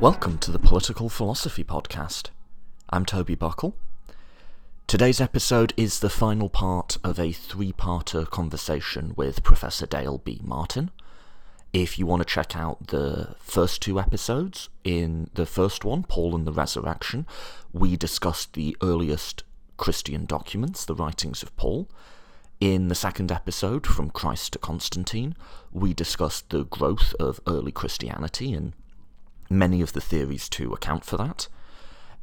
Welcome to the Political Philosophy Podcast. I'm Toby Buckle. Today's episode is the final part of a three parter conversation with Professor Dale B. Martin. If you want to check out the first two episodes, in the first one, Paul and the Resurrection, we discussed the earliest Christian documents, the writings of Paul. In the second episode, From Christ to Constantine, we discussed the growth of early Christianity and many of the theories to account for that.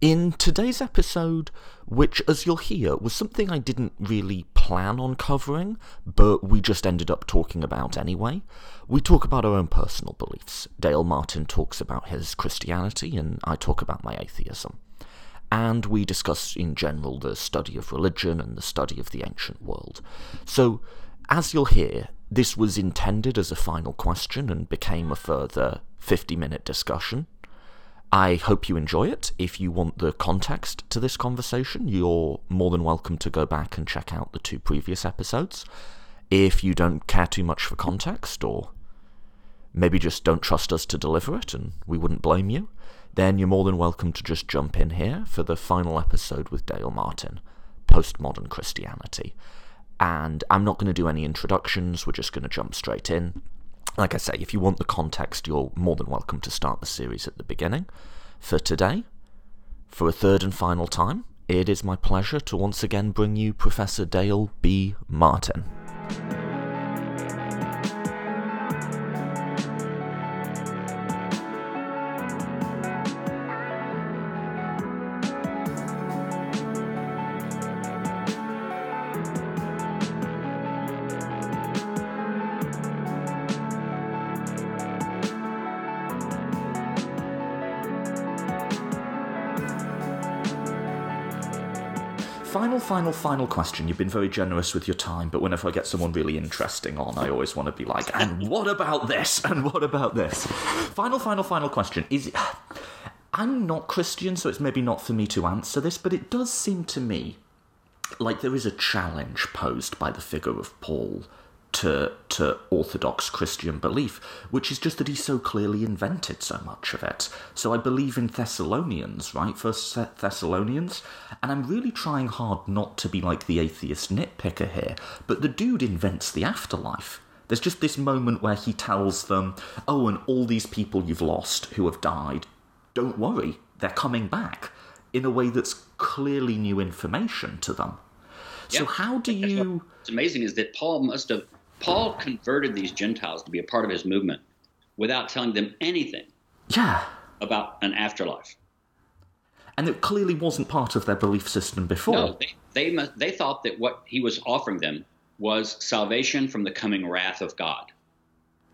In today's episode, which, as you'll hear, was something I didn't really plan on covering, but we just ended up talking about anyway, we talk about our own personal beliefs. Dale Martin talks about his Christianity, and I talk about my atheism. And we discuss in general the study of religion and the study of the ancient world. So, as you'll hear, this was intended as a final question and became a further 50 minute discussion. I hope you enjoy it. If you want the context to this conversation, you're more than welcome to go back and check out the two previous episodes. If you don't care too much for context, or maybe just don't trust us to deliver it, and we wouldn't blame you, then you're more than welcome to just jump in here for the final episode with Dale Martin Postmodern Christianity. And I'm not going to do any introductions, we're just going to jump straight in. Like I say, if you want the context, you're more than welcome to start the series at the beginning. For today, for a third and final time, it is my pleasure to once again bring you Professor Dale B. Martin. Final, question. You've been very generous with your time, but whenever I get someone really interesting on, I always want to be like, and what about this? And what about this? Final, final, final question. Is. I'm not Christian, so it's maybe not for me to answer this, but it does seem to me like there is a challenge posed by the figure of Paul to to orthodox Christian belief, which is just that he so clearly invented so much of it. So I believe in Thessalonians, right? First Thessalonians, and I'm really trying hard not to be like the atheist nitpicker here, but the dude invents the afterlife. There's just this moment where he tells them, "Oh, and all these people you've lost who have died, don't worry, they're coming back." In a way that's clearly new information to them. So how do you? What's amazing is that Paul must have Paul converted these Gentiles to be a part of his movement without telling them anything Yeah, about an afterlife. and it clearly wasn't part of their belief system before. No, they they, must, they thought that what he was offering them was salvation from the coming wrath of God.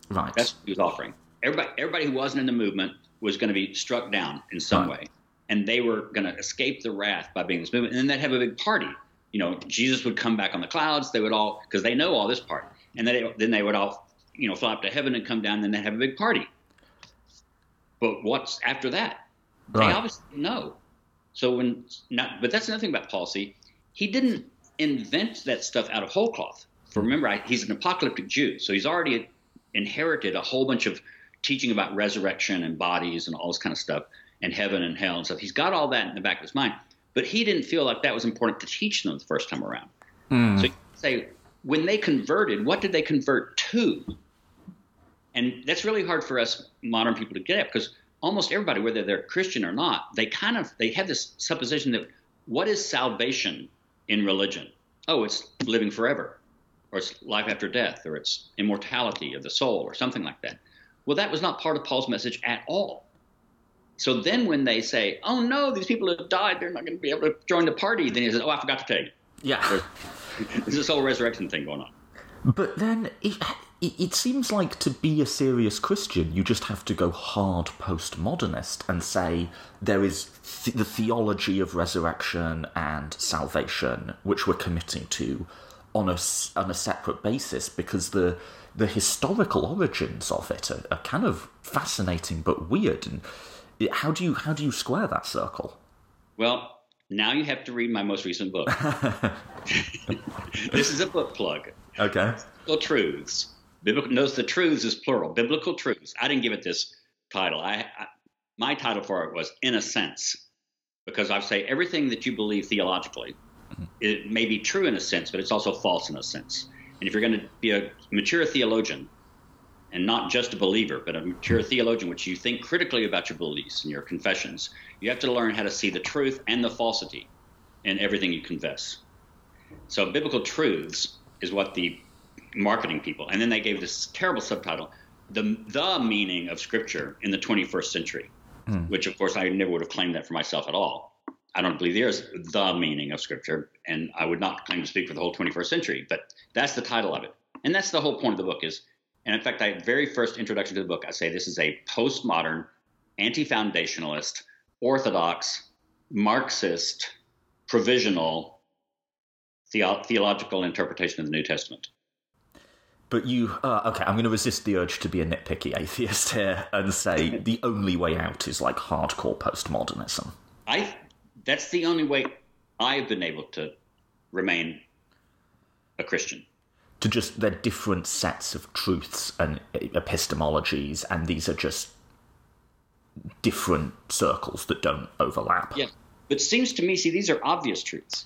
Right. That's what he was offering. Everybody everybody who wasn't in the movement was going to be struck down in some Right. way, and they were going to escape the wrath by being in this movement. And then they'd have a big party. You know, Jesus would come back on the clouds. They would all because they know all this part, and then they, then they would all you know fly up to heaven and come down. And then they'd have a big party. But what's after that? They obviously know. So when not, but that's another thing about Paul. See, he didn't invent that stuff out of whole cloth. For remember, I, he's an apocalyptic Jew, so he's already inherited a whole bunch of teaching about resurrection and bodies and all this kind of stuff, and heaven and hell and stuff. He's got all that in the back of his mind, but he didn't feel like that was important to teach them the first time around. Hmm. So you say, when they converted, what did they convert to? And that's really hard for us modern people to get at because almost everybody, whether they're Christian or not, they kind of they have this supposition that what is salvation in religion? Oh, it's living forever, or it's life after death, or it's immortality of the soul, or something like that. Well, that was not part of Paul's message at all. So then when they say, "Oh no, these people have died; they're not going to be able to join the party," then he says, "Oh, I forgot to tell you." yeah. There's this whole resurrection thing going on. But then it, it, seems like to be a serious Christian, you just have to go hard postmodernist and say there is th- the theology of resurrection and salvation, which we're committing to on a, on a separate basis because the the historical origins of it are, are kind of fascinating but weird. And it, how do you how do you square that circle? Well, now you have to read my most recent book. this is a book plug. Okay. Biblical Truths. Biblical, notice the truths is plural. Biblical truths. I didn't give it this title. I, I my title for it was In a Sense, because I say everything that you believe theologically, mm-hmm. it may be true in a sense, but it's also false in a sense. And if you're going to be a mature theologian, and not just a believer, but a mature theologian, which you think critically about your beliefs and your confessions, you have to learn how to see the truth and the falsity in everything you confess. So, biblical truths is what the marketing people, and then they gave this terrible subtitle, the the meaning of Scripture in the 21st century, mm. which of course I never would have claimed that for myself at all. I don't believe there's the meaning of Scripture, and I would not claim to speak for the whole 21st century. But that's the title of it, and that's the whole point of the book. Is and in fact, I very first introduction to the book, I say this is a postmodern, anti-foundationalist, orthodox, Marxist, provisional the- theological interpretation of the New Testament. But you, uh, okay, I'm going to resist the urge to be a nitpicky atheist here and say the only way out is like hardcore postmodernism. I, that's the only way I've been able to remain a Christian. To just they're different sets of truths and epistemologies, and these are just different circles that don't overlap. Yeah, but it seems to me, see, these are obvious truths.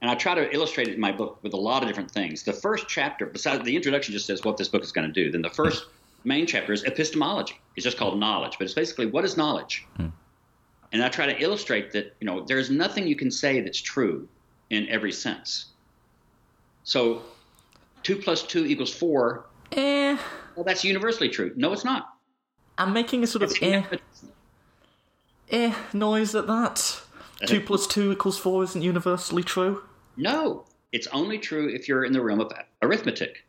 And I try to illustrate it in my book with a lot of different things. The first chapter, besides the introduction, just says what this book is going to do. Then the first main chapter is epistemology. It's just called knowledge, but it's basically what is knowledge. Hmm. And I try to illustrate that you know there's nothing you can say that's true in every sense. So, two plus two equals four. Eh. Well, that's universally true. No, it's not. I'm making a sort of eh, eh noise at that. Two plus two equals four isn't universally true? No, it's only true if you're in the realm of arithmetic.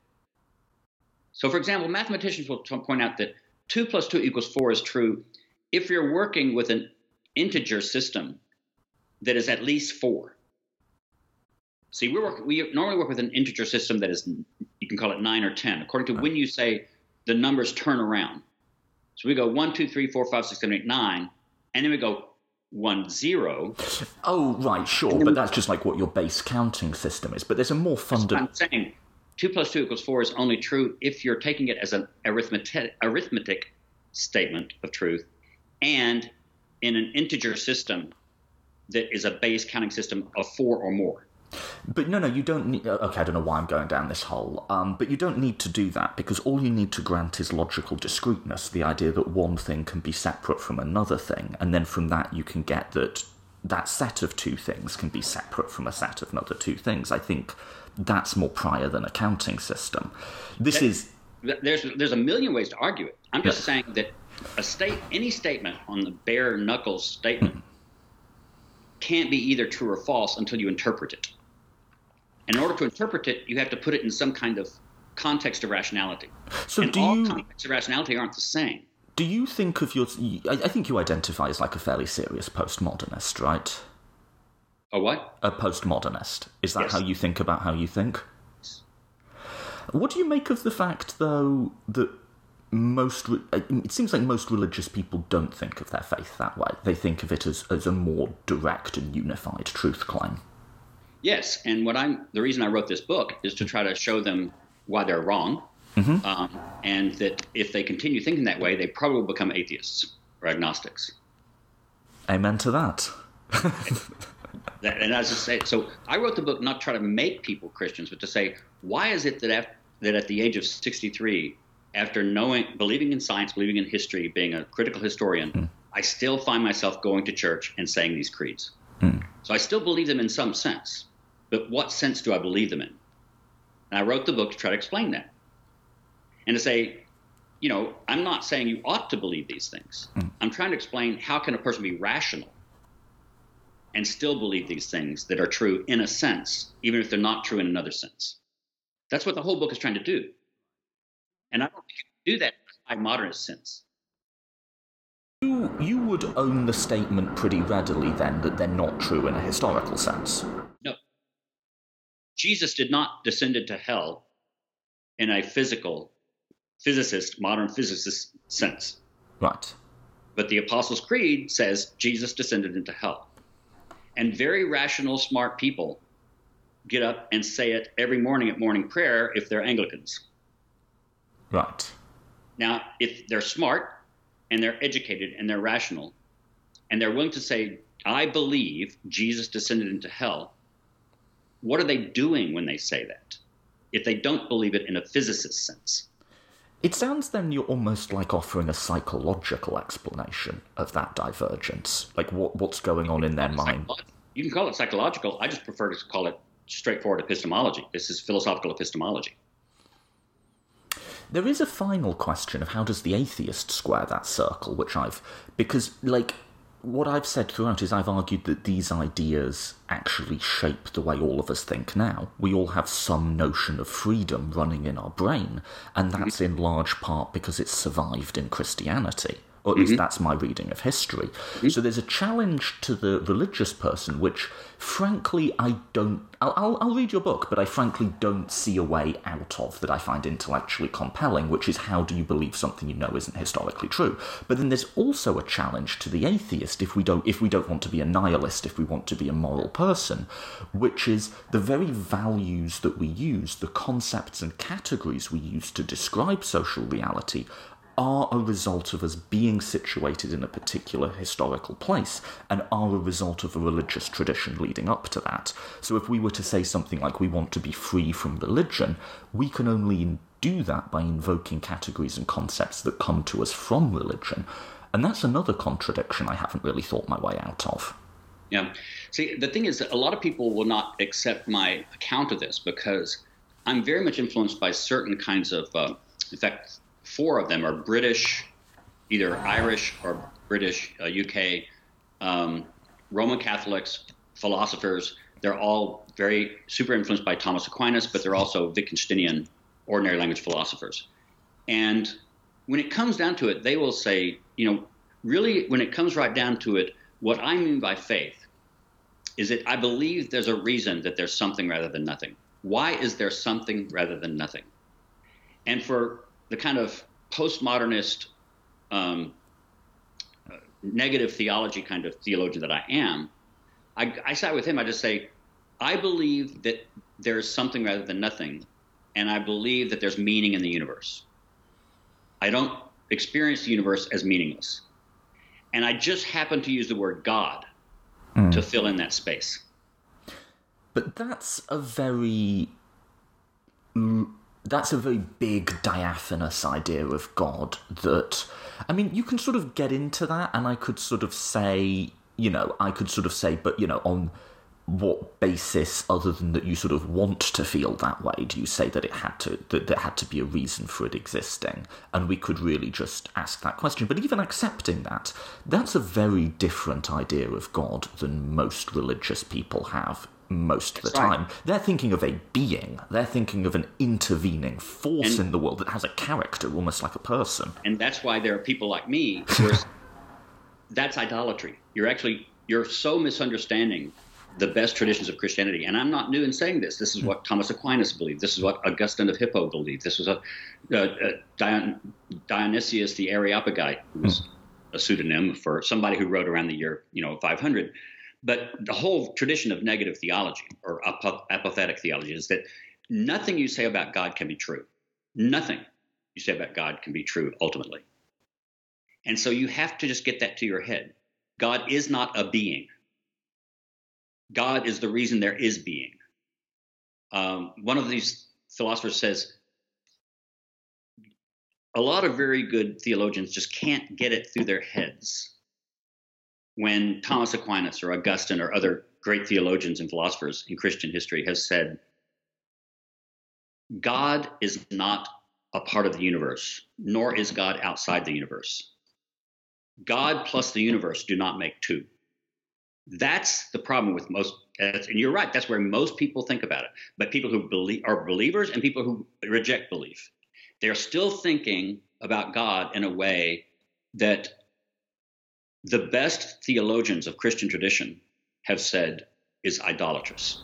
So, for example, mathematicians will point out that two plus two equals four is true if you're working with an integer system that is at least four. See, we work, we normally work with an integer system that is, you can call it nine or 10, according to when you say the numbers turn around. So we go one, two, three, four, five, six, seven, eight, nine, and then we go one zero. Oh, right, sure, but that's just like what your base counting system is. But there's a more fundamental. I'm saying two plus two equals four is only true if you're taking it as an arithmetic arithmetic statement of truth, and in an integer system that is a base counting system of four or more. But no, no, you don't need. Okay, I don't know why I'm going down this hole. Um, but you don't need to do that because all you need to grant is logical discreteness, the idea that one thing can be separate from another thing, and then from that you can get that that set of two things can be separate from a set of another two things. I think that's more prior than a counting system. This that, is there's there's a million ways to argue it. I'm just yeah. saying that a state any statement on the bare knuckles statement mm-hmm. can't be either true or false until you interpret it. And in order to interpret it, you have to put it in some kind of context of rationality. So and do all you, contexts of rationality aren't the same. Do you think of your? I think you identify as like a fairly serious postmodernist, right? A what? A postmodernist. Is that yes. how you think about how you think? What do you make of the fact, though, that most it seems like most religious people don't think of their faith that way. They think of it as, as a more direct and unified truth claim. Yes, and what I'm the reason I wrote this book is to try to show them why they're wrong, mm-hmm. um, and that if they continue thinking that way, they probably will become atheists or agnostics. Amen to that. that and as I say, so I wrote the book not to try to make people Christians, but to say why is it that at, that at the age of 63, after knowing, believing in science, believing in history, being a critical historian, mm. I still find myself going to church and saying these creeds. Mm. So I still believe them in some sense but what sense do I believe them in? And I wrote the book to try to explain that. And to say, you know, I'm not saying you ought to believe these things. Mm. I'm trying to explain how can a person be rational and still believe these things that are true in a sense, even if they're not true in another sense. That's what the whole book is trying to do. And I don't think you can do that in a modernist sense. You, you would own the statement pretty readily then that they're not true in a historical sense. Jesus did not descend into hell in a physical, physicist, modern physicist sense. Right. But the Apostles' Creed says Jesus descended into hell. And very rational, smart people get up and say it every morning at morning prayer if they're Anglicans. Right. Now, if they're smart, and they're educated and they're rational and they're willing to say, I believe Jesus descended into hell, what are they doing when they say that? If they don't believe it in a physicist sense. It sounds then you're almost like offering a psychological explanation of that divergence, like what what's going on in their mind. You can call it psychological. I just prefer to call it straightforward epistemology. This is philosophical epistemology. There is a final question of how does the atheist square that circle, which I've because like what I've said throughout is I've argued that these ideas actually shape the way all of us think now. We all have some notion of freedom running in our brain, and that's mm-hmm. in large part because it's survived in Christianity or at least mm-hmm. that's my reading of history. Mm-hmm. So there's a challenge to the religious person, which frankly I don't. I'll, I'll, I'll, read your book, but I frankly don't see a way out of that I find intellectually compelling, which is how do you believe something you know isn't historically true? But then there's also a challenge to the atheist if we don't if we don't want to be a nihilist, if we want to be a moral person, which is the very values that we use, the concepts and categories we use to describe social reality are a result of us being situated in a particular historical place and are a result of a religious tradition leading up to that. So if we were to say something like we want to be free from religion, we can only do that by invoking categories and concepts that come to us from religion. And that's another contradiction I haven't really thought my way out of. Yeah. See, the thing is that a lot of people will not accept my account of this because I'm very much influenced by certain kinds of, uh, in fact, four of them are British, either Irish or British, uh, UK, um, Roman Catholics, philosophers. They're all very super influenced by Thomas Aquinas, but they're also Wittgensteinian ordinary language philosophers. And when it comes down to it, they will say, you know, really, when it comes right down to it, what I mean by faith is that I believe there's a reason that there's something rather than nothing. Why is there something rather than nothing? And for the kind of postmodernist um, negative theology kind of theologian that I am, I, I sat with him. I just say, I believe that there's something rather than nothing, and I believe that there's meaning in the universe. I don't experience the universe as meaningless. And I just happen to use the word God mm. to fill in that space. But that's a very that's a very big diaphanous idea of God that I mean you can sort of get into that and I could sort of say you know I could sort of say but you know on what basis other than that you sort of want to feel that way do you say that it had to that there had to be a reason for it existing? And we could really just ask that question. But even accepting that that's a very different idea of god than most religious people have most of the time. They're thinking of a being. They're thinking of an intervening force and, in the world that has a character, almost like a person. And that's why there are people like me. that's idolatry. You're actually you're so misunderstanding the best traditions of Christianity. And I'm not new in saying this. This is what Thomas Aquinas believed. This is what Augustine of Hippo believed. This was a, a, a Dion, Dionysius the Areopagite, who was hmm. a pseudonym for somebody who wrote around the year you know 500 but the whole tradition of negative theology or apophatic theology is that nothing you say about God can be true. Nothing you say about God can be true ultimately. And so you have to just get that to your head. God is not a being. God is the reason there is being. Um, one of these philosophers says a lot of very good theologians just can't get it through their heads when Thomas Aquinas or Augustine or other great theologians and philosophers in Christian history have said, God is not a part of the universe, nor is God outside the universe. God plus the universe do not make two. That's the problem with most, and you're right, that's where most people think about it. But people who believe are believers and people who reject belief, they're still thinking about God in a way that the best theologians of Christian tradition have said is idolatrous.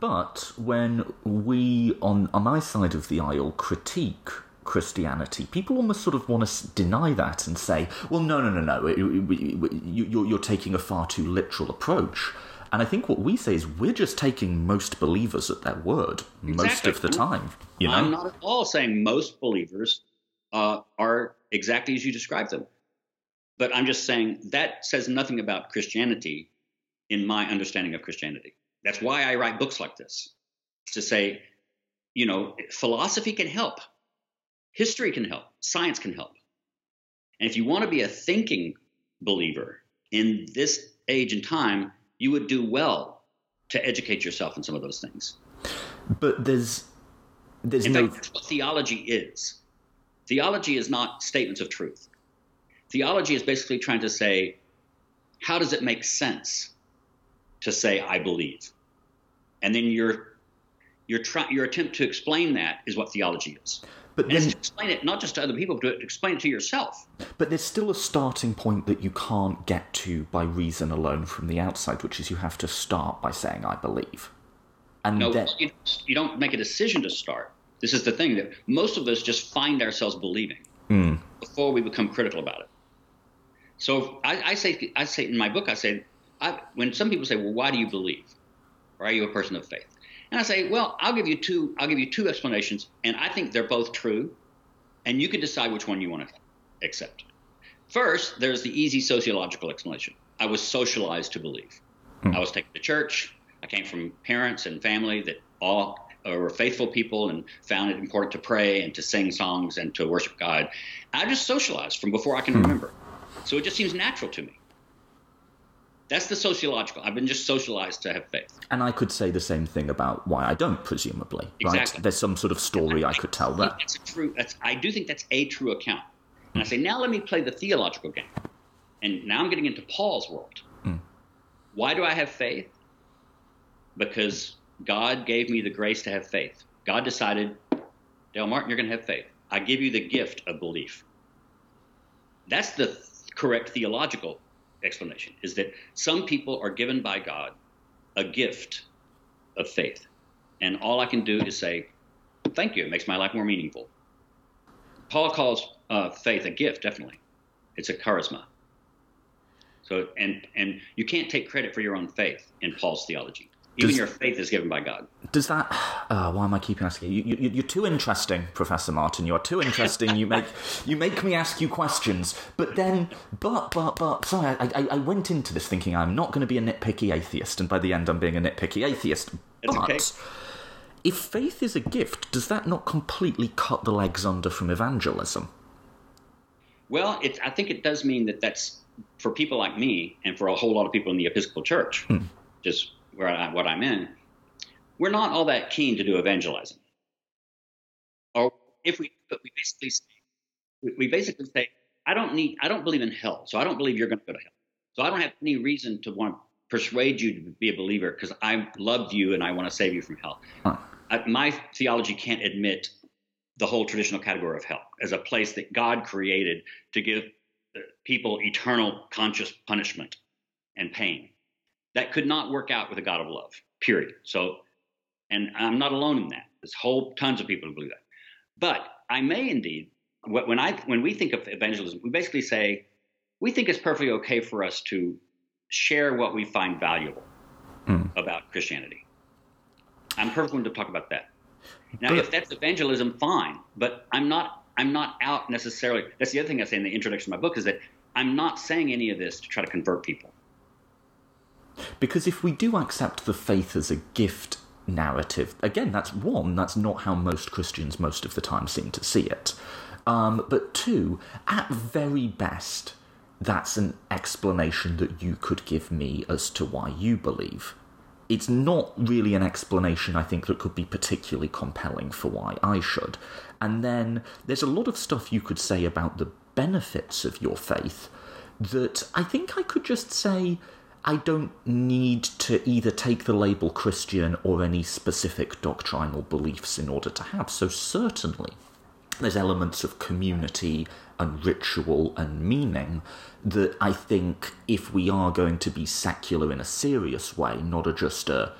But when we, on, on my side of the aisle, critique Christianity, people almost sort of want to deny that and say, well, no, no, no, no, you're taking a far too literal approach. And I think what we say is we're just taking most believers at their word exactly. most of the time. You know? I'm not at all saying most believers uh, are exactly as you described them. But I'm just saying that says nothing about Christianity in my understanding of Christianity. That's why I write books like this to say, you know, philosophy can help, history can help, science can help. And if you want to be a thinking believer in this age and time, you would do well to educate yourself in some of those things. But there's there's in no fact, that's what theology is. Theology is not statements of truth. Theology is basically trying to say, how does it make sense to say I believe? And then your your try, your attempt to explain that is what theology is. but And then explain it not just to other people, but to explain it to yourself. but there's still a starting point that you can't get to by reason alone from the outside, which is you have to start by saying I believe. And No, then you, you don't make a decision to start. This is the thing that most of us just find ourselves believing Hmm. before we become critical about it. So I, I say, I say in my book, I say, I, when some people say, "Well, why do you believe? Or are you a person of faith?" And I say, "Well, I'll give you two. I'll give you two explanations, and I think they're both true, and you can decide which one you want to accept." First, there's the easy sociological explanation. I was socialized to believe. I was taken to church. I came from parents and family that all uh, were faithful people and found it important to pray and to sing songs and to worship God. I just socialized from before I can remember. So it just seems natural to me. That's the sociological. I've been just socialized to have faith. and I could say the same thing about why I don't, presumably. Right? There's some sort of story I could tell there. That's a true. That's, I do think that's a true account. And I say now let me play the theological game. And now I'm getting into Paul's world. Mm. Why do I have faith? Because God gave me the grace to have faith. God decided, Dale Martin, you're going to have faith. I give you the gift of belief. That's the th- correct theological explanation. Is that some people are given by God a gift of faith, and all I can do is say, "Thank you." It makes my life more meaningful. Paul calls uh, faith a gift. Definitely, it's a charisma. So, and and you can't take credit for your own faith in Paul's theology. Even Does- your faith is given by God. Does that? Uh, why am I keeping asking you? You, you? You're too interesting, Professor Martin. You are too interesting. You make you make me ask you questions. But then, but but but. Sorry, I, I, I went into this thinking I'm not going to be a nitpicky atheist, and by the end, I'm being a nitpicky atheist. That's but okay. if faith is a gift, does that not completely cut the legs under from evangelism? Well, it's, I think it does mean that that's for people like me and for a whole lot of people in the Episcopal Church, just where I, what I'm in. We're not all that keen to do evangelizing, or if we, but we basically say, we- basically say, I don't need, I don't believe in hell, so I don't believe you're going to go to hell. So I don't have any reason to want to persuade you to be a believer because I love you and I want to save you from hell. Huh. I, my theology can't admit the whole traditional category of hell as a place that God created to give uh, people eternal conscious punishment and pain. That could not work out with a God of love, period. So, and I'm not alone in that. There's whole tons of people who believe that. But I may indeed, when I when we think of evangelism, we basically say we think it's perfectly okay for us to share what we find valuable Hmm. about Christianity. I'm perfectly willing to talk about that. Now, But- if that's evangelism, fine. But I'm not. I'm not out necessarily. That's the other thing I say in the introduction of my book is that I'm not saying any of this to try to convert people. Because if we do accept the faith as a gift narrative, again, that's one, that's not how most Christians most of the time seem to see it. Um, but two, at very best, that's an explanation that you could give me as to why you believe. It's not really an explanation I think that could be particularly compelling for why I should. And then there's a lot of stuff you could say about the benefits of your faith that I think I could just say I don't need to either take the label Christian or any specific doctrinal beliefs in order to have. So, certainly, there's elements of community and ritual and meaning that I think if we are going to be secular in a serious way, not a just a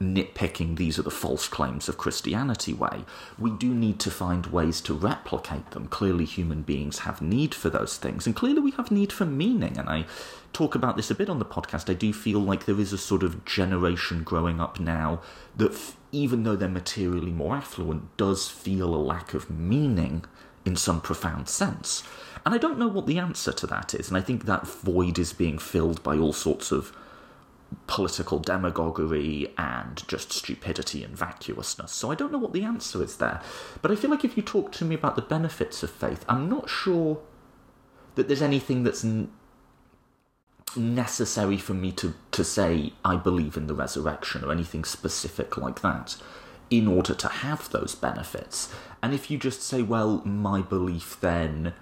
nitpicking these are the false claims of Christianity way, we do need to find ways to replicate them. Clearly, human beings have need for those things, and clearly, we have need for meaning. And I talk about this a bit on the podcast. I do feel like there is a sort of generation growing up now that, f- even though they're materially more affluent, does feel a lack of meaning in some profound sense. And I don't know what the answer to that is, and I think that void is being filled by all sorts of political demagoguery and just stupidity and vacuousness. So I don't know what the answer is there. But I feel like if you talk to me about the benefits of faith, I'm not sure that there's anything that's n- necessary for me to, to say I believe in the resurrection or anything specific like that in order to have those benefits. And if you just say, well, my belief then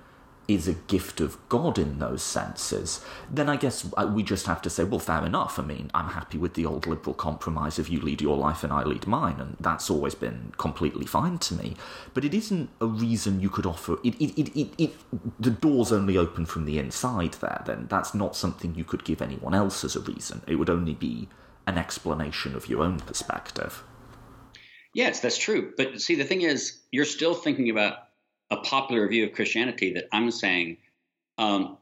is a gift of God in those senses, then I guess uh, we just have to say, well, fair enough. I mean, I'm happy with the old liberal compromise of you lead your life and I lead mine, and that's always been completely fine to me. But it isn't a reason you could offer. It, it, it, it, it the door's only open from the inside there. Then that's not something you could give anyone else as a reason. It would only be an explanation of your own perspective. Yes, that's true. But see, the thing is, you're still thinking about a popular view of Christianity that I'm saying um,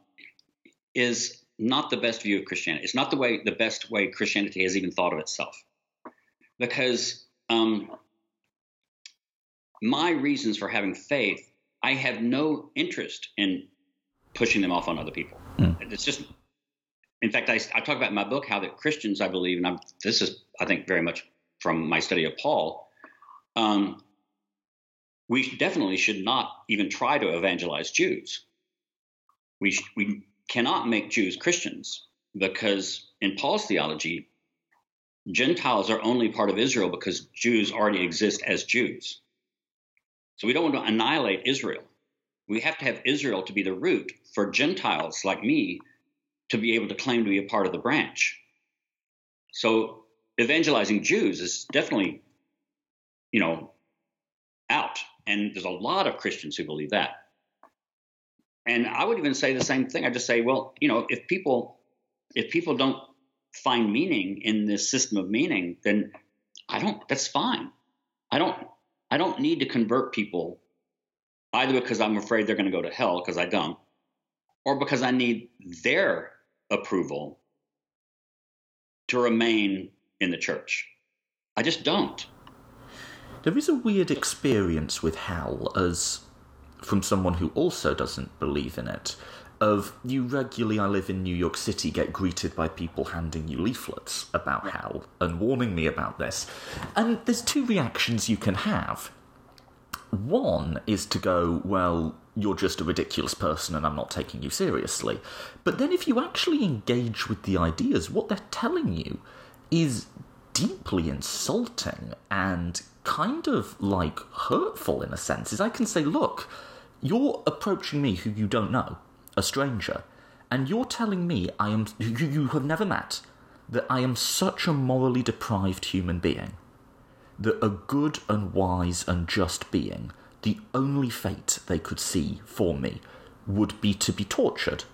is not the best view of Christianity. It's not the way the best way Christianity has even thought of itself, because um, my reasons for having faith, I have no interest in pushing them off on other people. Mm. It's just, in fact, I, I, talk about in my book how that Christians, I believe, and I'm, this is, I think, very much from my study of Paul. Um, we definitely should not even try to evangelize Jews. We, sh- we cannot make Jews Christians because in Paul's theology, Gentiles are only part of Israel because Jews already exist as Jews. So we don't want to annihilate Israel. We have to have Israel to be the root for Gentiles like me to be able to claim to be a part of the branch. So evangelizing Jews is definitely, you know, out. And there's a lot of Christians who believe that. And I would even say the same thing. I just say, well, you know, if people if people don't find meaning in this system of meaning, then I don't that's fine. I don't I don't need to convert people either because I'm afraid they're going to go to hell because I don't, or because I need their approval to remain in the church. I just don't. There is a weird experience with hell as from someone who also doesn't believe in it. Of you regularly, I live in New York City, get greeted by people handing you leaflets about hell and warning me about this. And there's two reactions you can have. One is to go, well, you're just a ridiculous person and I'm not taking you seriously. But then if you actually engage with the ideas, what they're telling you is deeply insulting and kind of like hurtful in a sense is I can say, look, you're approaching me who you don't know, a stranger, and you're telling me I am who you have never met that I am such a morally deprived human being that a good and wise and just being, the only fate they could see for me would be to be tortured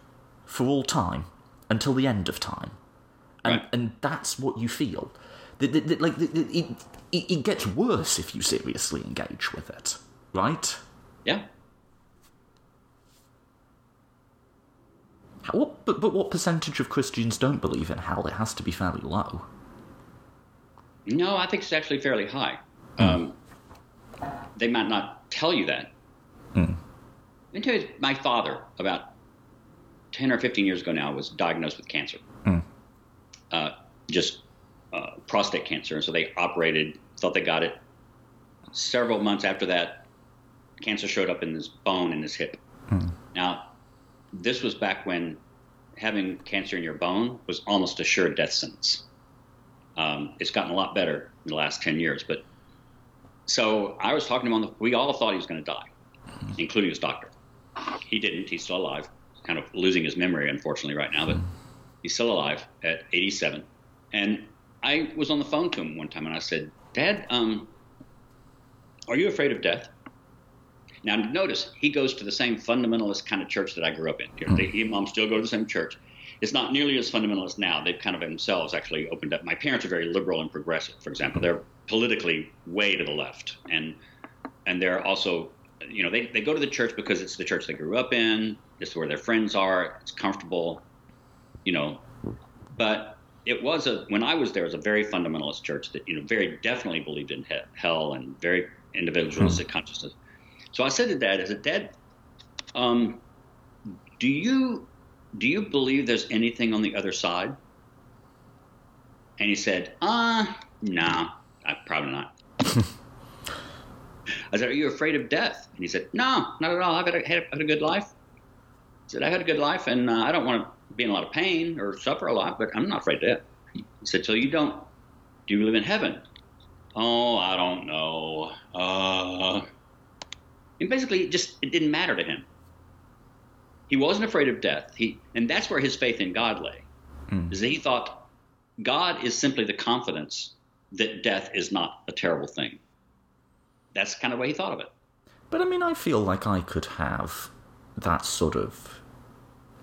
for all time until the end of time. And, right. and that's what you feel. The, the, the, like it, it, it gets worse if you seriously engage with it, right? Yeah. What, but, but what percentage of Christians don't believe in hell? It has to be fairly low. No, I think it's actually fairly high. Mm. Um, they might not tell you that. Mm. Let me tell you, my father, about 10 or 15 years ago now, was diagnosed with cancer. Mm. Uh, just uh, prostate cancer. And so they operated, thought they got it. Several months after that, cancer showed up in his bone in his hip. Hmm. Now, this was back when having cancer in your bone was almost a sure death sentence. Um, it's gotten a lot better in the last 10 years. But so I was talking to him on the, we all thought he was going to die, including his doctor. He didn't. He's still alive. kind of losing his memory, unfortunately, right now, but hmm. he's still alive at 87. And I was on the phone to him one time and I said, Dad, um, are you afraid of death? Now, notice he goes to the same fundamentalist kind of church that I grew up in. Mm-hmm. He and mom still go to the same church. It's not nearly as fundamentalist now. They've kind of themselves actually opened up. My parents are very liberal and progressive, for example. They're politically way to the left. And and they're also, you know, they, they go to the church because it's the church they grew up in. It's where their friends are. It's comfortable, you know. But it was a when I was there, it was a very fundamentalist church that you know very definitely believed in he- hell and very individualistic hmm. consciousness. So I said to Dad, "Is it Dad, um, do you do you believe there's anything on the other side? And he said, uh, no, I, probably not. I said, are you afraid of death? And he said, no, not at all. I've had a, had a good life. He said, I've had a good life, and uh, I don't want to be in a lot of pain or suffer a lot, but I'm not afraid of death. He said, so you don't, do you live in heaven? Oh, I don't know. Uh, and basically, it just it didn't matter to him. He wasn't afraid of death. He, and that's where his faith in God lay. Mm. Is that he thought God is simply the confidence that death is not a terrible thing. That's kind of the way he thought of it. But I mean, I feel like I could have that sort of.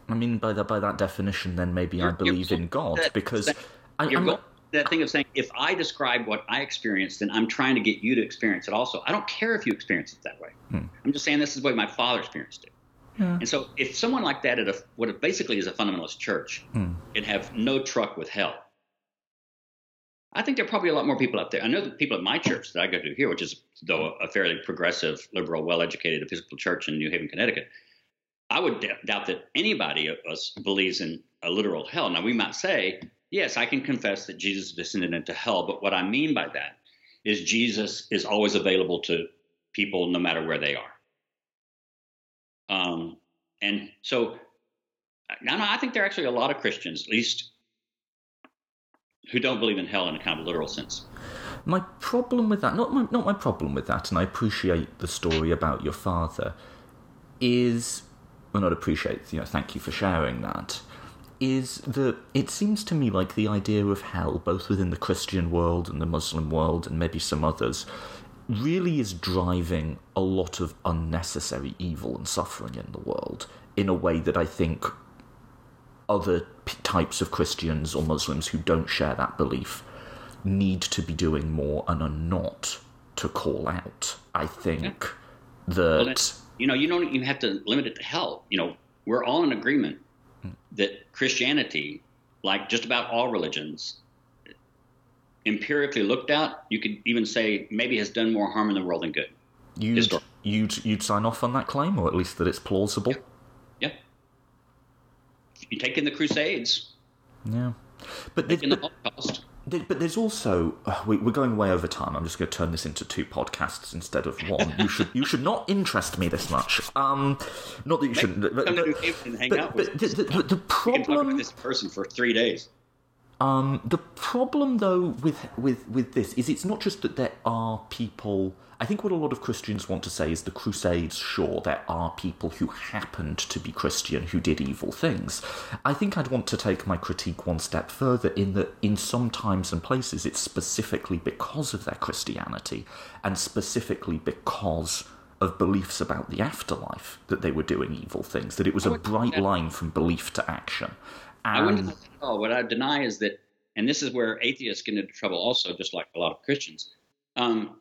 I mean, by that by that definition, then maybe you're, I believe in God that, because that, I, am not. That thing of saying, if I describe what I experienced, then I'm trying to get you to experience it also. I don't care if you experience it that way. Hmm. I'm just saying this is the way my father experienced it. Yeah. And so, if someone like that at a, what it basically is a fundamentalist church hmm. can have no truck with hell, I think there are probably a lot more people out there. I know the people at my church that I go to here, which is though a fairly progressive, liberal, well-educated Episcopal church in New Haven, Connecticut. I would d- doubt that anybody of us believes in a literal hell. Now we might say, yes, I can confess that Jesus descended into hell, but what I mean by that is Jesus is always available to people no matter where they are. Um, and so, now I think there are actually a lot of Christians, at least who don't believe in hell in a kind of literal sense. My problem with that, not my, not my problem with that, and I appreciate the story about your father, is, well, not appreciate, you know, thank you for sharing that, is that it seems to me like the idea of hell, both within the Christian world and the Muslim world and maybe some others, really is driving a lot of unnecessary evil and suffering in the world in a way that I think other p- types of Christians or Muslims who don't share that belief need to be doing more and are not to call out. I think yeah. that well, you know you don't even have to limit it to hell. You know we're all in agreement mm. that Christianity, like just about all religions, empirically looked at, you could even say maybe has done more harm in the world than good. You'd, you'd, you'd sign off on that claim, or at least that it's plausible? Yeah. You take in the Crusades. Yeah. But, the, but, the but there's also uh, we, are going way over time. I'm just going to turn this into two podcasts instead of one. you should you should not interest me this much. Um, not that you shouldn't. But, but, but, but the, the, the problem. this person for three days. Um, the problem, though, with, with, with this is it's not just that there are people. I think what a lot of Christians want to say is the Crusades, sure, there are people who happened to be Christian who did evil things. I think I'd want to take my critique one step further in that in some times and places it's specifically because of their Christianity and specifically because of beliefs about the afterlife that they were doing evil things, that it was a bright line from belief to action. Wouldn't oh, what I deny is that, and this is where atheists get into trouble also, just like a lot of Christians. Um,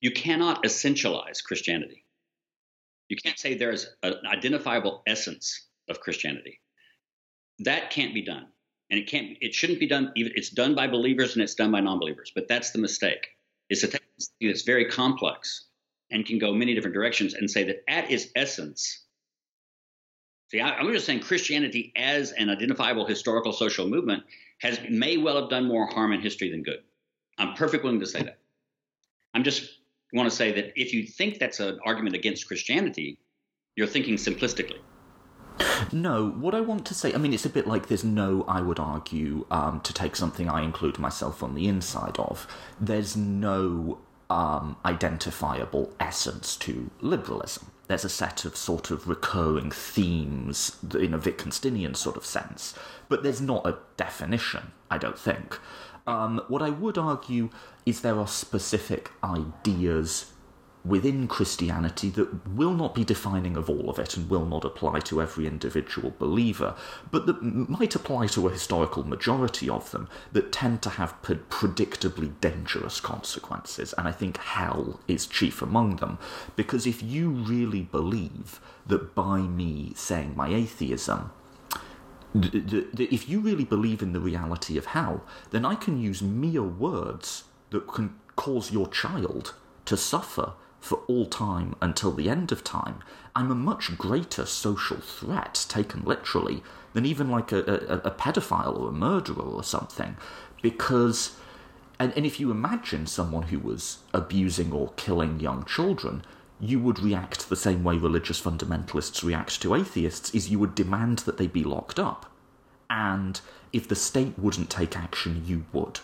you cannot essentialize Christianity. You can't say there's an identifiable essence of Christianity. That can't be done, and it can't. It shouldn't be done. Even it's done by believers and it's done by non-believers. But that's the mistake. Is to take something that's very complex and can go many different directions and say that at its essence See, I, am just saying Christianity as an identifiable historical social movement has may well have done more harm in history than good. I'm perfectly willing to say that. I'm just want to say that if you think that's an argument against Christianity, you're thinking simplistically. No, what I want to say, I mean, it's a bit like there's no, I would argue, um, to take something I include myself on the inside of, there's no um, identifiable essence to liberalism there's a set of sort of recurring themes in a Wittgensteinian sort of sense, but there's not a definition, I don't think. Um, what I would argue is there are specific ideas within Christianity that will not be defining of all of it and will not apply to every individual believer, but that might apply to a historical majority of them that tend to have predictably dangerous consequences. And I think hell is chief among them. Because if you really believe that by me saying my atheism, if you really believe in the reality of hell, then I can use mere words that can cause your child to suffer for all time until the end of time, I'm a much greater social threat, taken literally, than even like a, a, a pedophile or a murderer or something. Because, and, and if you imagine someone who was abusing or killing young children, you would react the same way religious fundamentalists react to atheists, is you would demand that they be locked up. And if the state wouldn't take action, you would.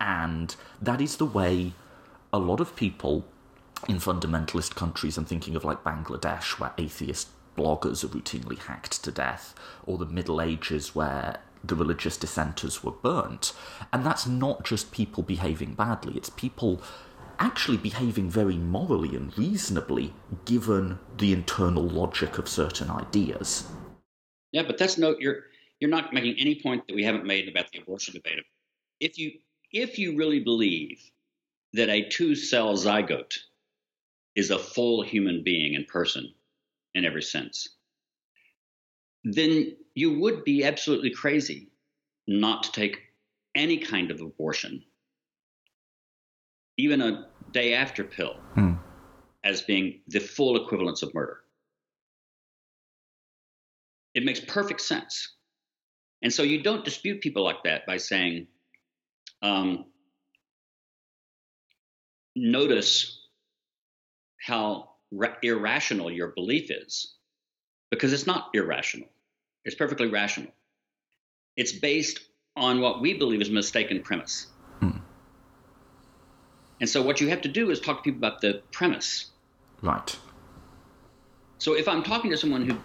And that is the way a lot of people in fundamentalist countries, I'm thinking of like Bangladesh, where atheist bloggers are routinely hacked to death, or the Middle Ages, where the religious dissenters were burnt. And that's not just people behaving badly, it's people actually behaving very morally and reasonably given the internal logic of certain ideas. Yeah, but that's no you're you're not making any point that we haven't made about the abortion debate. If you if you really believe that a two cell zygote is a full human being and person in every sense, then you would be absolutely crazy not to take any kind of abortion, even a day after pill, Hmm. as being the full equivalence of murder. It makes perfect sense. And so you don't dispute people like that by saying, um, notice how ra- irrational your belief is, because it's not irrational. It's perfectly rational. It's based on what we believe is a mistaken premise. Hmm. And so what you have to do is talk to people about the premise. Right. So if I'm talking to someone who,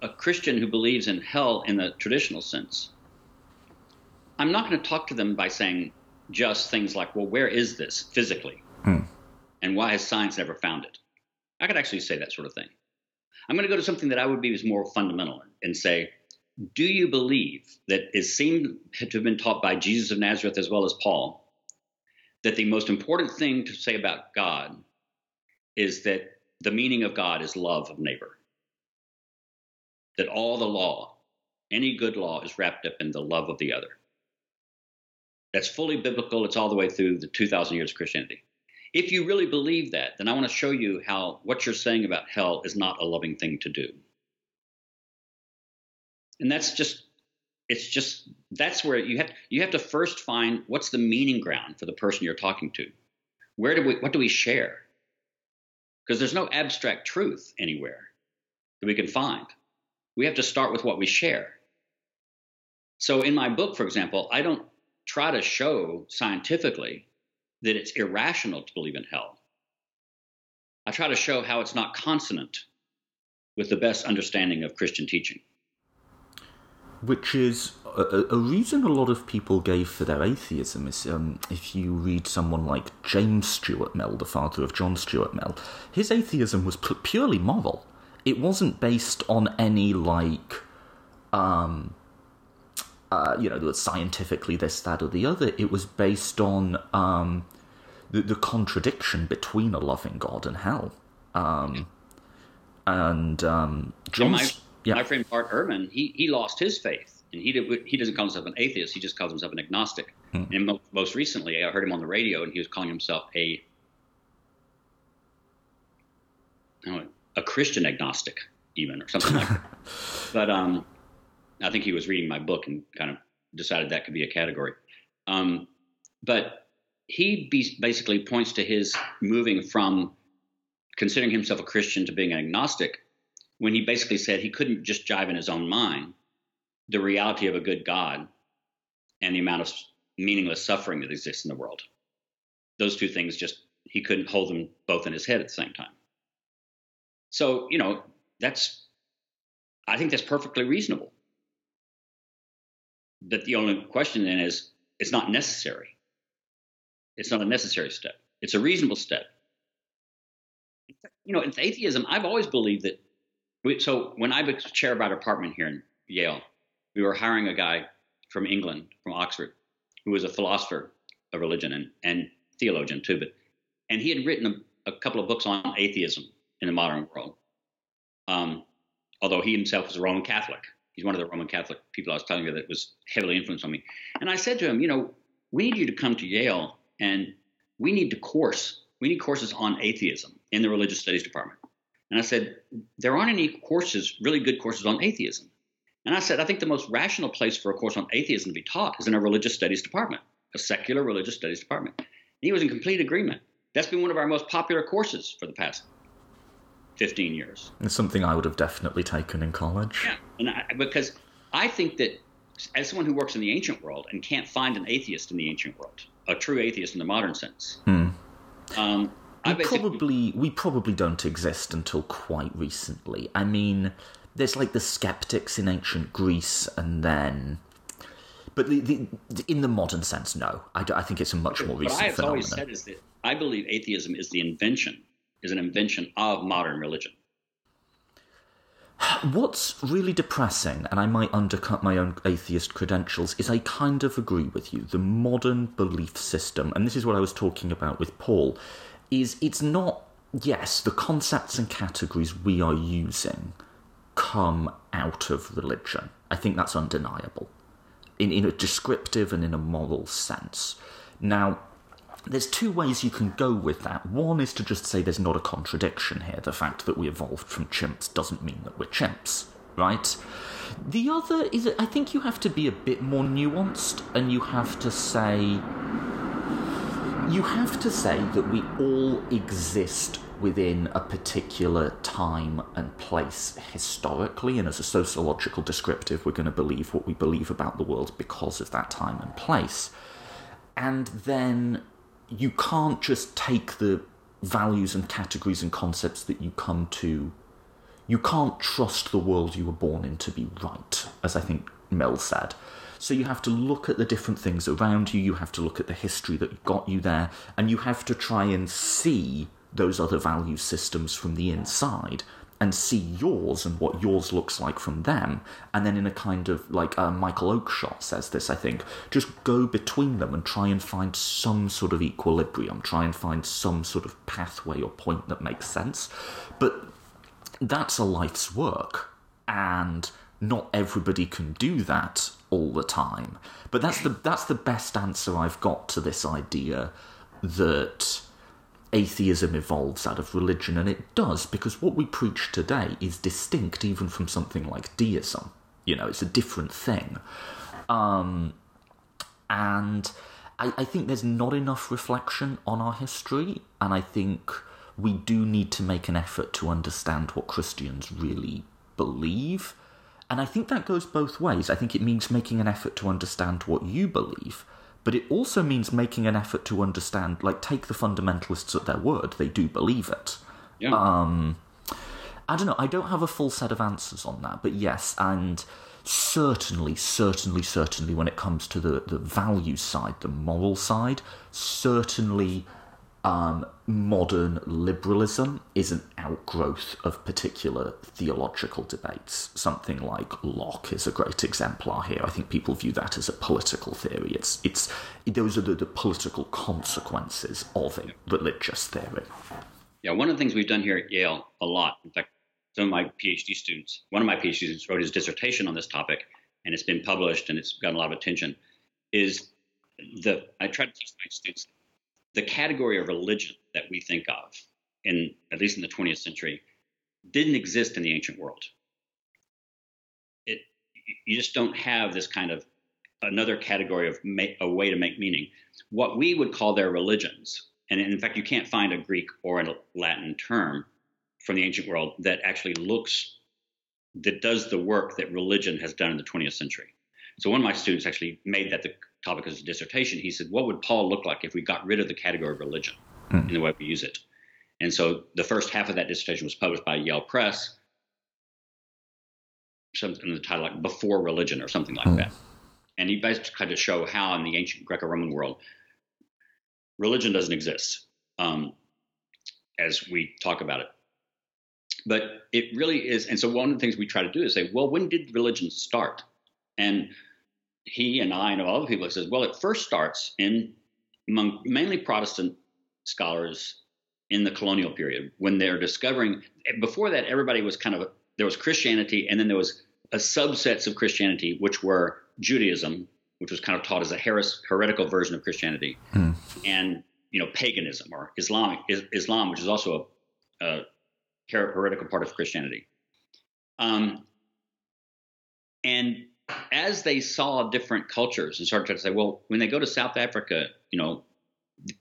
a Christian who believes in hell in the traditional sense, I'm not going to talk to them by saying just things like, well, where is this physically? Hmm. And why has science never found it? I could actually say that sort of thing. I'm going to go to something that I would be more fundamental and say, do you believe that it seemed to have been taught by Jesus of Nazareth as well as Paul that the most important thing to say about God is that the meaning of God is love of neighbor? That all the law, any good law, is wrapped up in the love of the other. That's fully biblical. It's all the way through the 2,000 years of Christianity. If you really believe that, then I want to show you how what you're saying about hell is not a loving thing to do. And that's just it's just that's where you have you have to first find what's the meaning ground for the person you're talking to. Where do we what do we share? Because there's no abstract truth anywhere that we can find. We have to start with what we share. So in my book, for example, I don't try to show scientifically that it's irrational to believe in hell. I try to show how it's not consonant with the best understanding of Christian teaching. Which is a, a reason a lot of people gave for their atheism is um, if you read someone like James Stuart Mill, the father of John Stuart Mill, his atheism was pu- purely moral. It wasn't based on any like, um, uh, you know, scientifically this, that, or the other. It was based on um, the, the contradiction between a loving God and hell. Um, and um, John's, my, yeah. my friend Bart Ehrman, he, he lost his faith. And he, did, he doesn't call himself an atheist, he just calls himself an agnostic. Hmm. And mo- most recently, I heard him on the radio, and he was calling himself a a Christian agnostic, even, or something like that. But um, I think he was reading my book and kind of decided that could be a category. Um, but he be- basically points to his moving from considering himself a Christian to being an agnostic when he basically said he couldn't just jive in his own mind the reality of a good God and the amount of meaningless suffering that exists in the world. Those two things just, he couldn't hold them both in his head at the same time. So, you know, that's, I think that's perfectly reasonable. But the only question then is, it's not necessary. It's not a necessary step. It's a reasonable step. You know, it's atheism. I've always believed that. We, so when I was chair of our department here in Yale, we were hiring a guy from England, from Oxford, who was a philosopher of religion and, and theologian too. But and he had written a, a couple of books on atheism in the modern world. Um, although he himself was a Roman Catholic, he's one of the Roman Catholic people I was telling you that was heavily influenced on me. And I said to him, you know, we need you to come to Yale and we need to course. We need courses on atheism in the religious studies department. And I said, there aren't any courses, really good courses on atheism. And I said, I think the most rational place for a course on atheism to be taught is in a religious studies department, a secular religious studies department. And he was in complete agreement. That's been one of our most popular courses for the past 15 years. It's something I would have definitely taken in college. Yeah, and I, because I think that as someone who works in the ancient world and can't find an atheist in the ancient world, a true atheist in the modern sense, hmm. um, we probably we probably don't exist until quite recently. I mean, there's like the skeptics in ancient Greece, and then. But the, the, in the modern sense, no. I, I think it's a much more recent what I've phenomenon. always said is that I believe atheism is the invention, is an invention of modern religion. What's really depressing, and I might undercut my own atheist credentials, is I kind of agree with you. The modern belief system, and this is what I was talking about with Paul, is it's not, yes, the concepts and categories we are using come out of religion. I think that's undeniable in, in a descriptive and in a moral sense. Now, there's two ways you can go with that. One is to just say there's not a contradiction here. The fact that we evolved from chimps doesn't mean that we're chimps, right? The other is I think you have to be a bit more nuanced and you have to say you have to say that we all exist within a particular time and place historically, and as a sociological descriptive, we're going to believe what we believe about the world because of that time and place. And then you can't just take the values and categories and concepts that you come to. You can't trust the world you were born in to be right, as I think Mill said. So you have to look at the different things around you, you have to look at the history that got you there, and you have to try and see those other value systems from the inside and see yours and what yours looks like from them. And then, in a kind of like uh, Michael Oakeshott says this, I think, just go between them and try and find some sort of equilibrium, try and find some sort of pathway or point that makes sense. But that's a life's work. And not everybody can do that all the time. But that's the that's the best answer I've got to this idea that atheism evolves out of religion, and it does, because what we preach today is distinct even from something like deism. You know, it's a different thing. Um, and I, I think there's not enough reflection on our history, and I think we do need to make an effort to understand what Christians really believe. And I think that goes both ways. I think it means making an effort to understand what you believe, but it also means making an effort to understand, like, take the fundamentalists at their word. They do believe it. Yeah. Um, I don't know. I don't have a full set of answers on that, but yes, and certainly, certainly, certainly, when it comes to the the value side, the moral side, certainly um, modern liberalism is an outgrowth of particular theological debates. Something like Locke is a great exemplar here. I think people view that as a political theory. It's it's those are the, the political consequences of a religious theory. Yeah, one of the things we've done here at Yale a lot. In fact, some of my PhD students, one of my PhD students wrote his dissertation on this topic, and it's been published and it's gotten a lot of attention. Is the I try to teach my students the category of religion that we think of, in at least in the 20th century, didn't exist in the ancient world. It you just don't have this kind of another category of ma- a way to make meaning. What we would call their religions, and in fact, you can't find a Greek or a Latin term from the ancient world that actually looks that does the work that religion has done in the 20th century. So one of my students actually made that the topic of his dissertation. He said, "What would Paul look like if we got rid of the category of religion mm. in the way we use it?" And so the first half of that dissertation was published by Yale Press, something in the title like "Before Religion" or something like mm. that. And he basically tried to show how in the ancient Greco-Roman world, religion doesn't exist um, as we talk about it. But it really is, and so one of the things we try to do is say, well, when did religion start? And he and I and other people have said, well, it first starts in among mainly Protestant scholars in the colonial period when they're discovering. Before that, everybody was kind of there was Christianity, and then there was a subsets of Christianity, which were Judaism, which was kind of taught as a heres, heretical version of Christianity, mm. and you know paganism or Islamic Islam, which is also uh, heretical part of Christianity. Um, and as they saw different cultures and started to say, well, when they go to South Africa, you know,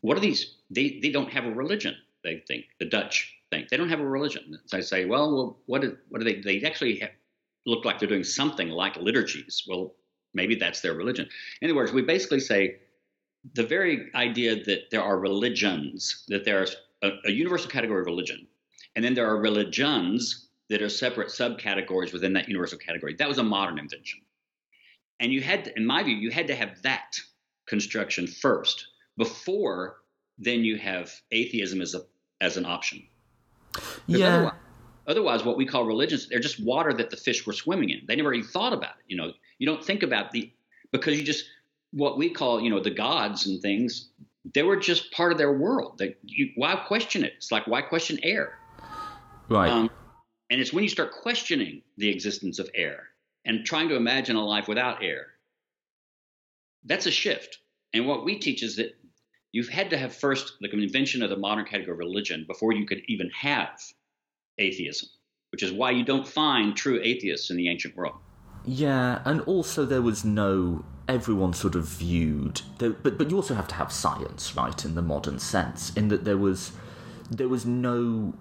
what are these? They they don't have a religion. They think the Dutch think they don't have a religion. So I say, well, well, what is, what do they? They actually have, look like they're doing something like liturgies. Well, maybe that's their religion. In other words, we basically say the very idea that there are religions, that there's a, a universal category of religion, and then there are religions that are separate subcategories within that universal category. That was a modern invention. And you had, to, in my view, you had to have that construction first before then you have atheism as a as an option. Yeah. Otherwise, otherwise, what we call religions, they're just water that the fish were swimming in. They never even thought about it. You know, you don't think about the because you just what we call you know the gods and things. They were just part of their world. That you, why question it? It's like why question air? Right. Um, and it's when you start questioning the existence of air and trying to imagine a life without air. That's a shift. And what we teach is that you've had to have first the invention of the modern category of religion before you could even have atheism, which is why you don't find true atheists in the ancient world. Yeah, and also there was no everyone sort of viewed, but but you also have to have science, right, in the modern sense, in that there was there was no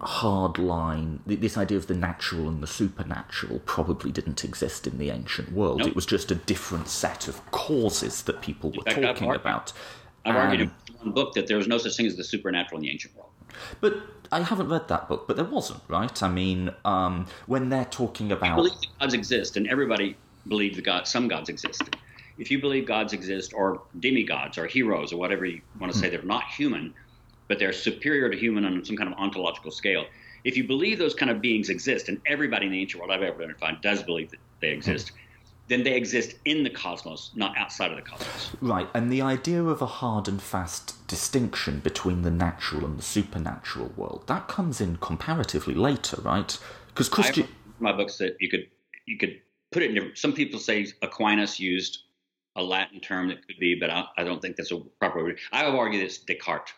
hard line. This idea of the natural and the supernatural probably didn't exist in the ancient world. Nope. It was just a different set of causes that people were fact, talking I've about. I've um, argued in one book that there was no such thing as the supernatural in the ancient world. But I haven't read that book, but there wasn't, right? I mean, um, when they're talking about. believe gods exist, and everybody believes that God, some gods exist. If you believe gods exist, or demigods, or heroes, or whatever you want to say, they're not human, but they're superior to human on some kind of ontological scale. If you believe those kind of beings exist, and everybody in the ancient world I've ever identified does believe that they exist, then they exist in the cosmos, not outside of the cosmos. Right, and the idea of a hard and fast distinction between the natural and the supernatural world that comes in comparatively later, right? Because Christian, my books that you could you could put it in. different. Some people say Aquinas used a Latin term that could be, but I, I don't think that's a proper word. I would argue that it's Descartes.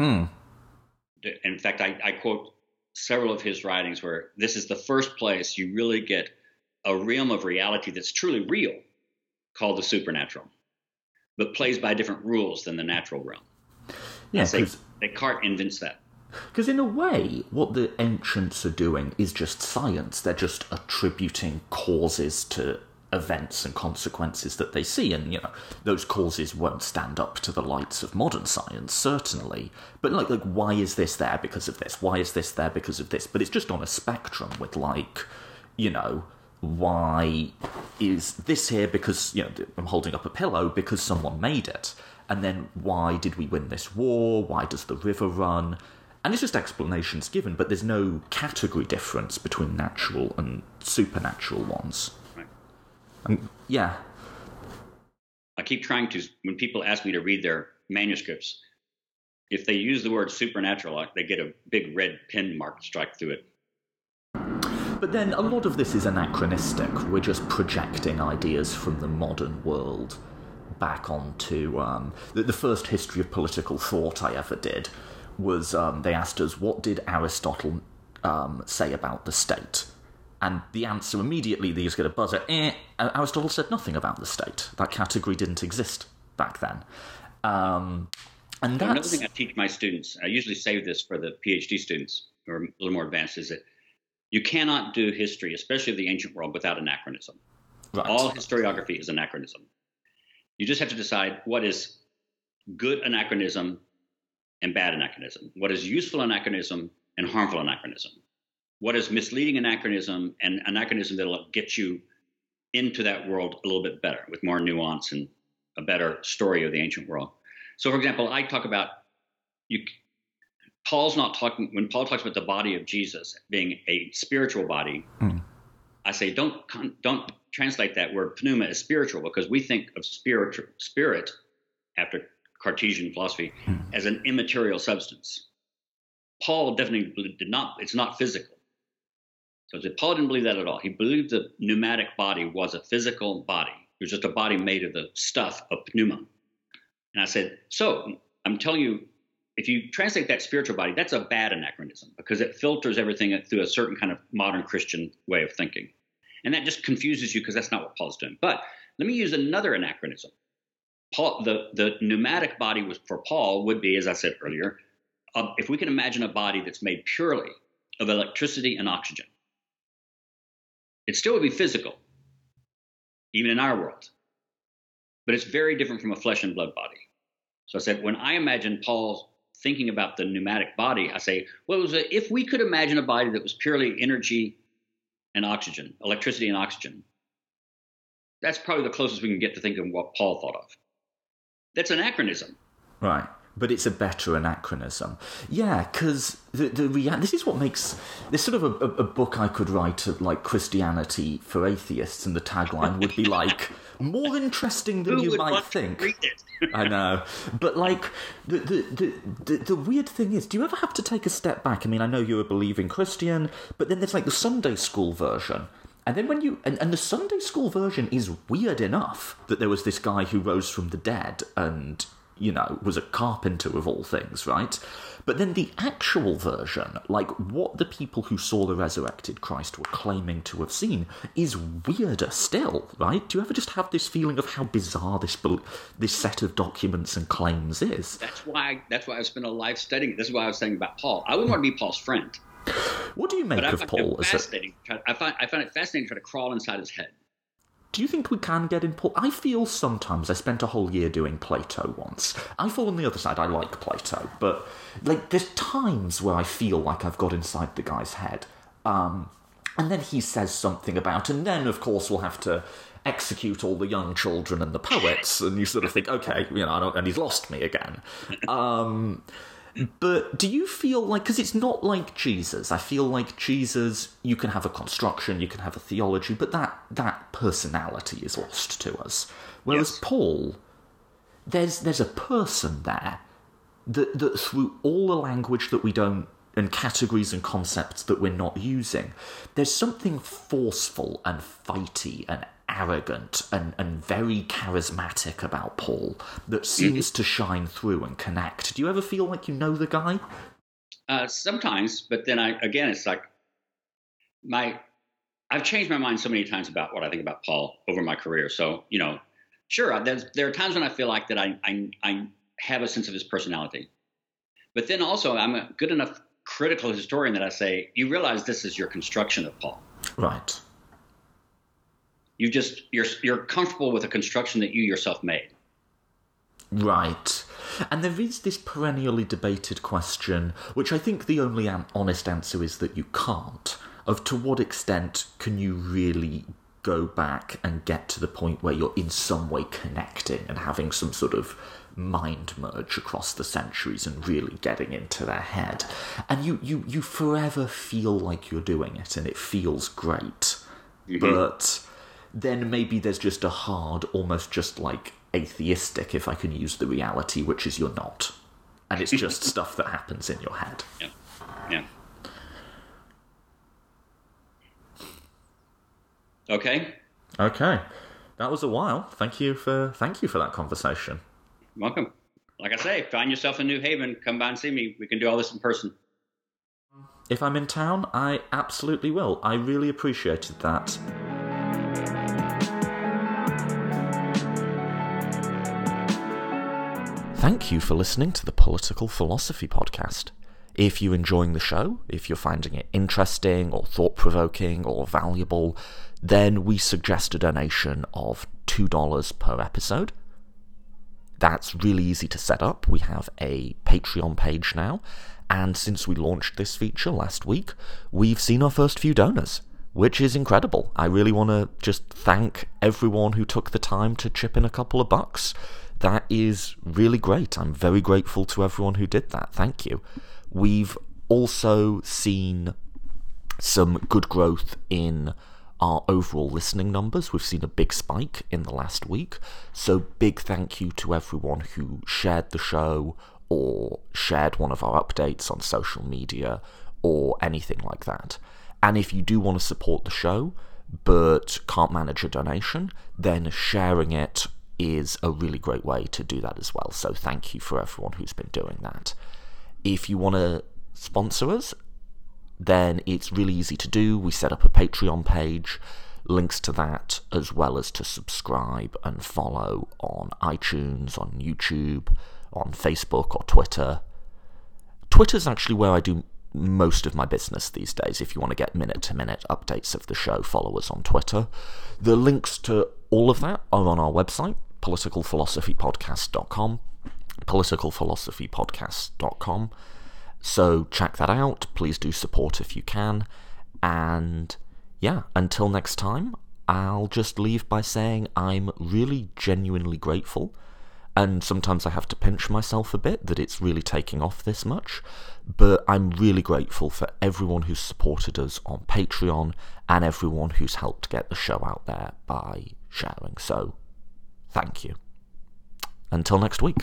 Hmm. In fact, I, I quote several of his writings where this is the first place you really get a realm of reality that's truly real called the supernatural, but plays by different rules than the natural realm. Yeah, Descartes invents that. Because in a way, what the ancients are doing is just science. They're just attributing causes to events and consequences that they see and you know those causes won't stand up to the lights of modern science certainly. But like like why is this there because of this? Why is this there because of this? But it's just on a spectrum with like you know why is this here because you know I'm holding up a pillow because someone made it? And then why did we win this war? Why does the river run? And it's just explanations given but there's no category difference between natural and supernatural ones um, yeah. I keep trying to, when people ask me to read their manuscripts, if they use the word supernatural, they get a big red pin mark strike through it. But then a lot of this is anachronistic. We're just projecting ideas from the modern world back onto um, the, the, first history of political thought I ever did was um, they asked us what did Aristotle um, say about the state, and the answer immediately, just get a buzzer. Eh, Aristotle said nothing about the state. That category didn't exist back then. Um, and that's... Another thing I teach my students, I usually save this for the PhD students who are a little more advanced, is that you cannot do history, especially of the ancient world, without anachronism. Right. All historiography is anachronism. You just have to decide what is good anachronism and bad anachronism, what is useful anachronism and harmful anachronism what is misleading anachronism and anachronism that'll get you into that world a little bit better with more nuance and a better story of the ancient world. So, for example, I talk about you. Paul's not talking when Paul talks about the body of Jesus being a spiritual body. Mm. I say don't don't translate that word pneuma as spiritual because we think of spiritual spirit after Cartesian philosophy mm. as an immaterial substance. Paul definitely did not. It's not physical. So Paul didn't believe that at all. He believed the pneumatic body was a physical body. It was just a body made of the stuff of pneuma. And I said, so I'm telling you, if you translate that spiritual body, that's a bad anachronism because it filters everything through a certain kind of modern Christian way of thinking. And that just confuses you because that's not what Paul's doing. But let me use another anachronism. Paul, the, the pneumatic body was for Paul would be, as I said earlier, uh, if we can imagine a body that's made purely of electricity and oxygen, it still would be physical, even in our world. But it's very different from a flesh and blood body. So I said, when I imagine Paul thinking about the pneumatic body, I say, well, a, if we could imagine a body that was purely energy and oxygen, electricity and oxygen, that's probably the closest we can get to thinking what Paul thought of. That's anachronism. Right but it's a better anachronism. Yeah, because the the rea- this is what makes this sort of a, a, book I could write like Christianity for atheists, and the tagline would be like more interesting than Who you might think. I know, but like the, the the, the the weird thing is, do you ever have to take a step back? I mean, I know you're a believing Christian, but then there's like the Sunday school version. And then when you and, and the Sunday school version is weird enough that there was this guy who rose from the dead and you know, was a carpenter of all things, right? But then the actual version, like what the people who saw the resurrected Christ were claiming to have seen, is weirder still, right? Do you ever just have this feeling of how bizarre this this set of documents and claims is? That's why. That's why I spent a life studying. It. This is why I was saying about Paul. I wouldn't want to be Paul's friend. What do you make of Paul? fascinating. A... I find I find it fascinating to try to crawl inside his head do you think we can get in Paul? I feel sometimes I spent a whole year doing Plato once. I fall on the other side. I like Plato, but like there's times where I feel like I've got inside the guy's head, um, and then he says something about, and then of course we'll have to execute all the young children and the poets, and you sort of think, okay, you know, and he's lost me again. Um, but do you feel like because it's not like Jesus? I feel like Jesus, you can have a construction, you can have a theology, but that that personality is lost to us. Whereas yes. Paul, there's there's a person there that that through all the language that we don't and categories and concepts that we're not using, there's something forceful and fighty and arrogant and, and very charismatic about Paul that seems mm-hmm. to shine through and connect. Do you ever feel like you know the guy? Uh, sometimes, but then I again, it's like my I've changed my mind so many times about what I think about Paul over my career. So you know, sure, there are times when I feel like that I, I I have a sense of his personality, but then also I'm a good enough critical historian that I say you realize this is your construction of Paul. Right you just you're you're comfortable with a construction that you yourself made. Right. And there is this perennially debated question, which I think the only honest answer is that you can't, of to what extent can you really go back and get to the point where you're in some way connecting and having some sort of mind merge across the centuries and really getting into their head. And you, you, you forever feel like you're doing it and it feels great. Mm-hmm. But then maybe there's just a hard, almost just like atheistic, if I can use the reality, which is you're not. And it's just stuff that happens in your head. Yeah. Yeah. Okay. Okay. That was a while. Thank you for thank you for that conversation. Welcome. Like I say, find yourself in New Haven, come by and see me. We can do all this in person. If I'm in town, I absolutely will. I really appreciated that. Thank you for listening to the Political Philosophy Podcast. If you're enjoying the show, if you're finding it interesting or thought provoking or valuable, then we suggest a donation of $2 per episode. That's really easy to set up. We have a Patreon page now, and since we launched this feature last week, we've seen our first few donors, which is incredible. I really want to just thank everyone who took the time to chip in a couple of bucks that is really great. I'm very grateful to everyone who did that. Thank you. We've also seen some good growth in our overall listening numbers. We've seen a big spike in the last week. So, big thank you to everyone who shared the show or shared one of our updates on social media or anything like that. And if you do want to support the show but can't manage a donation, then sharing it is a really great way to do that as well. So thank you for everyone who's been doing that. if you want to sponsor us, then it's really easy to do. We set up a Patreon page, links to that, as well as to subscribe and follow on iTunes, on YouTube, on Facebook or Twitter. Twitter's actually where I do most of my business these days. If you want to get minute to minute updates of the show, follow us on Twitter. The links to all of that are on our website, politicalphilosophypodcast.com. Politicalphilosophypodcast.com. So check that out. Please do support if you can. And yeah, until next time, I'll just leave by saying I'm really genuinely grateful. And sometimes I have to pinch myself a bit that it's really taking off this much. But I'm really grateful for everyone who's supported us on Patreon and everyone who's helped get the show out there by sharing. So, thank you. Until next week.